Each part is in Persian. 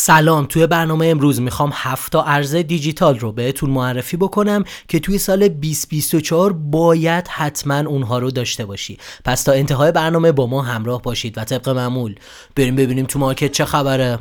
سلام توی برنامه امروز می‌خوام هفتا ارز دیجیتال رو بهتون معرفی بکنم که توی سال 2024 باید حتما اونها رو داشته باشی. پس تا انتهای برنامه با ما همراه باشید و طبق معمول. بریم ببینیم تو مارکت چه خبره.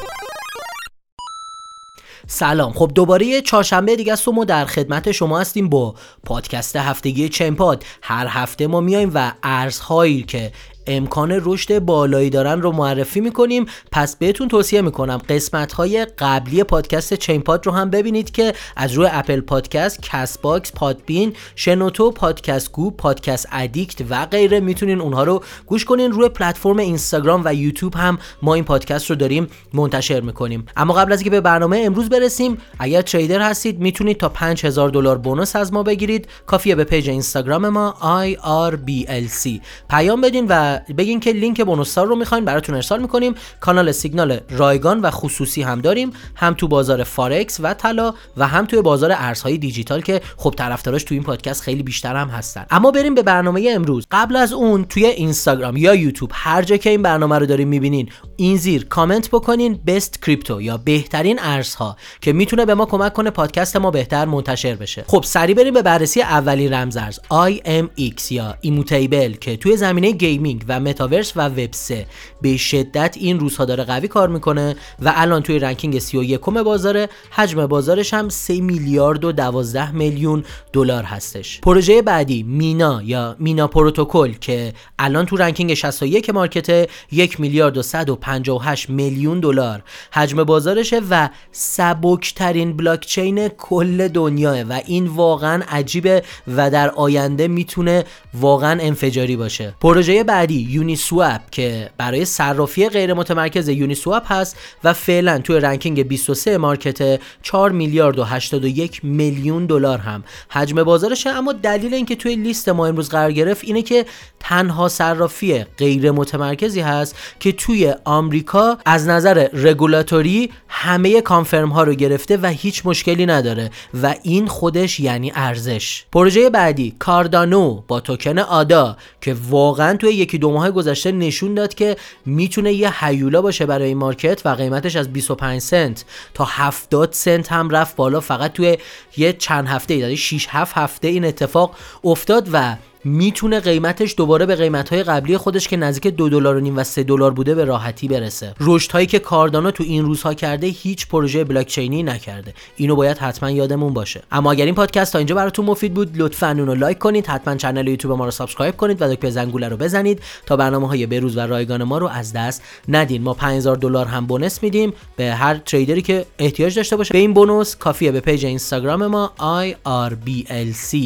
سلام خب دوباره یه چهارشنبه دیگه است و ما در خدمت شما هستیم با پادکست هفتگی چمپاد. هر هفته ما میایم و ارزهایی که امکان رشد بالایی دارن رو معرفی می‌کنیم. پس بهتون توصیه می‌کنم قسمت های قبلی پادکست چین پاد رو هم ببینید که از روی اپل پادکست کس باکس پادبین شنوتو پادکست گو پادکست ادیکت و غیره می‌تونین اونها رو گوش کنین. روی پلتفرم اینستاگرام و یوتیوب هم ما این پادکست رو داریم منتشر می‌کنیم. اما قبل از اینکه به برنامه امروز برسیم اگر trader هستید می‌تونید تا 5000 دلار bonus از ما بگیرید. کافیه به page اینستاگرام ما IRBLC پیام بدین و بگین که لینک bonus ار رو می‌خواین براتون ارسال می‌کنیم. کانال سیگنال رایگان و خصوصی هم داریم. هم تو بازار فارکس و طلا و هم توی بازار ارزهای دیجیتال که خب طرفداراش تو این پادکست خیلی بیشتر هم هستن. اما بریم به برنامه امروز. قبل از اون توی اینستاگرام یا یوتیوب هر جا که این برنامه رو داریم می‌بینین این زیر. کامنت بکنین best crypto یا بهترین ارزها که می‌تونه به ما کمک کنه پادکست ما بهتر منتشر بشه. خب سری بریم به بررسی اولین رمزارز. IMX یا Immutable که توی زمینه gaming و متاورس و وب 3 به شدت این روزها داره قوی کار می‌کنه و الان توی ranking 31 بازار حجم بازارش هم 3 میلیارد و 12 میلیون دلار هستش. پروژه بعدی مینا یا مینا پروتکل که الان تو ranking 61 market 1 میلیارد و 158 میلیون دلار. حجم بازارشه و سبکترین بلاکچین کل دنیاه و این واقعا عجیبه و در آینده می‌تونه واقعا انفجاری باشه. پروژه بعدی یونی سواب که برای صرافی غیر متمرکز یونی سواب هست و فعلا توی ranking 23 market 4 میلیارد و 81 میلیون دلار هم. حجم بازارشه اما دلیل اینکه توی لیست ما امروز قرار گرفت اینه که تنها صرافی غیر متمرکزی هست که توی آمریکا از نظر رگولاتوری همه confirm ها رو گرفته و هیچ مشکلی نداره و این خودش یعنی ارزش. پروژه بعدی کاردانو با توکن آدا که واقعا توی یکی دو ماه گذشته نشون داد که می‌تونه یه هیولا باشه برای market و قیمتش از 25 سنت تا 70 سنت هم رفت بالا. فقط توی یه چند هفته یعنی 6 7 هفته این اتفاق افتاد و می‌تونه قیمتش دوباره به قیمت های قبلی خودش که نزدیک دو دلار و نیم و سه دلار بوده به راحتی برسه. رشد هایی که کاردانو تو این روزها کرده هیچ پروژه بلاک چینی نکرده. اینو باید حتما یادمون باشه. اما اگر این پادکست تا اینجا براتون مفید بود لطفا اونو like کنید حتما کانال یوتیوب ما رو subscribe کنید و دکمه زنگوله رو بزنید تا برنامه های بروز و رایگان ما رو از دست ندین. ما 5000 دلار هم bonus میدیم به هر trader ی که احتیاج داشته باشه. به این bonus کافیه به page اینستاگرام ما IRBLC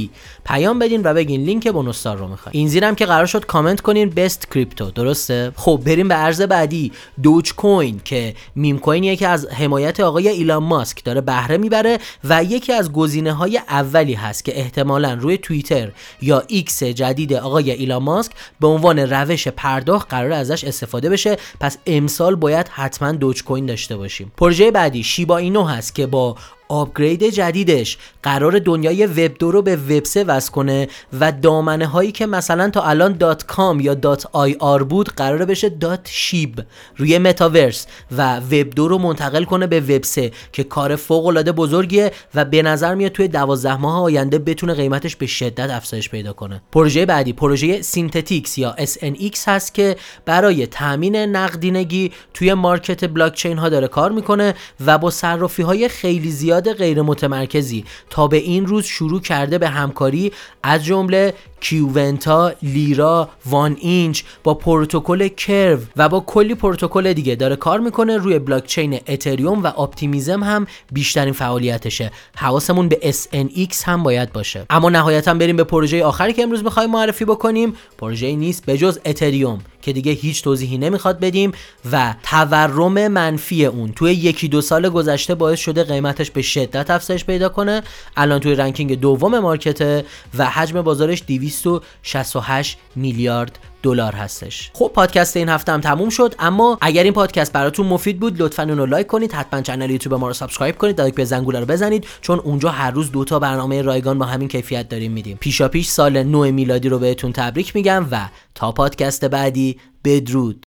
پیام بدین و بگین لینک bonus تار رو می‌خواین این زیرم که قرار شد کامنت کنین best crypto درسته؟ خب بریم به ارز بعدی. دوج کوین که meme coin یه که از حمایت آقای ایلان ماسک داره بهره می‌بره و یکی از گزینه های اولی هست که احتمالا روی توییتر یا ایکس جدید آقای ایلان ماسک به عنوان روش پرداخت قرار ازش استفاده بشه. پس امسال باید حتما دوج کوین داشته باشیم. پروژه بعدی شیبا اینو هست که با upgrade جدیدش. قرار دنیای وب دو رو به وب 3 وصل کنه و دامنه هایی که مثلا تا الان dot com یا dot IR بود قرار بشه dot Shib روی متاورس و وب دو رو منتقل کنه به وب 3 که کار فوق العاده بزرگیه و به نظر میاد توی 12 ماه آینده بتونه قیمتش به شدت افزایش پیدا کنه. پروژه بعدی پروژه سینتتیکس یا SNX هست که برای تامین نقدینگی توی market بلاک چین ها داره کار می‌کنه و با صرافی های خیلی زیاد غیر متمرکزی تا به این روز شروع کرده به همکاری از جمله کیوونتا، لیرا، وان اینچ با پروتکل کرو و با کلی پروتکل دیگه داره کار می‌کنه. روی بلاک چین اتریوم و اپتیمیزم هم بیشترین فعالیتشه. حواسمون به SNX هم باید باشه. اما نهایتا بریم به پروژه آخری که امروز می‌خوایم معرفی بکنیم. پروژه نیست به جز اتریوم که دیگه هیچ توضیحی نمی‌خواد بدیم و تورم منفی اون توی یکی دو سال گذشته باعث شده قیمتش به شدت افزایش پیدا کنه. الان توی ranking دوم market ه و حجم بازارش 268 میلیارد دلار هستش. خب پادکست این هفته هم تموم شد اما اگر این پادکست براتون مفید بود لطفا اونو like کنید حتما کانال یوتیوب ما رو subscribe کنید دکمه زنگوله رو بزنید چون اونجا هر روز دو تا برنامه رایگان با همین کیفیت داریم میدیم. پیشا پیش سال نو میلادی رو بهتون تبریک میگم و تا پادکست بعدی بدرود.